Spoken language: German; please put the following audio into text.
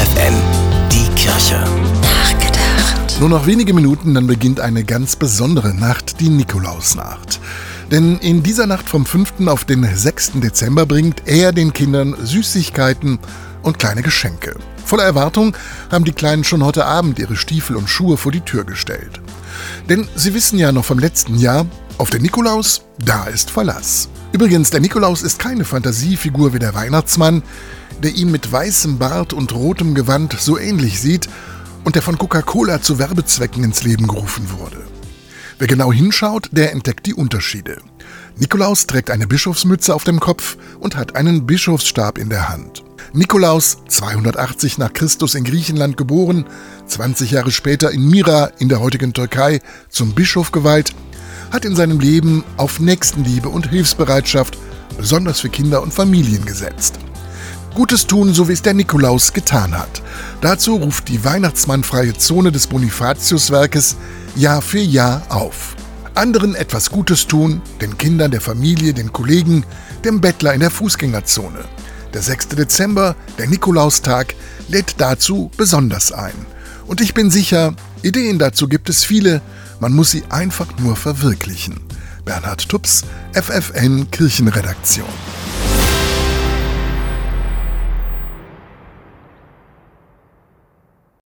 FFN, die Kirche. Nachgedacht. Nur noch wenige Minuten, dann beginnt eine ganz besondere Nacht, die Nikolausnacht. Denn in dieser Nacht vom 5. auf den 6. Dezember bringt er den Kindern Süßigkeiten und kleine Geschenke. Voller Erwartung haben die Kleinen schon heute Abend ihre Stiefel und Schuhe vor die Tür gestellt. Denn sie wissen ja noch vom letzten Jahr, auf den Nikolaus, da ist Verlass. Übrigens, der Nikolaus ist keine Fantasiefigur wie der Weihnachtsmann, der ihm mit weißem Bart und rotem Gewand so ähnlich sieht und der von Coca-Cola zu Werbezwecken ins Leben gerufen wurde. Wer genau hinschaut, der entdeckt die Unterschiede. Nikolaus trägt eine Bischofsmütze auf dem Kopf und hat einen Bischofsstab in der Hand. Nikolaus, 280 nach Christus in Griechenland geboren, 20 Jahre später in Mira in der heutigen Türkei zum Bischof geweiht, hat in seinem Leben auf Nächstenliebe und Hilfsbereitschaft, besonders für Kinder und Familien gesetzt. Gutes tun, so wie es der Nikolaus getan hat. Dazu ruft die Weihnachtsmannfreie Zone des Bonifatiuswerkes Jahr für Jahr auf. Anderen etwas Gutes tun, den Kindern der Familie, den Kollegen, dem Bettler in der Fußgängerzone. Der 6. Dezember, der Nikolaustag, lädt dazu besonders ein. Und ich bin sicher, Ideen dazu gibt es viele, man muss sie einfach nur verwirklichen. Bernhard Tups, FFN Kirchenredaktion.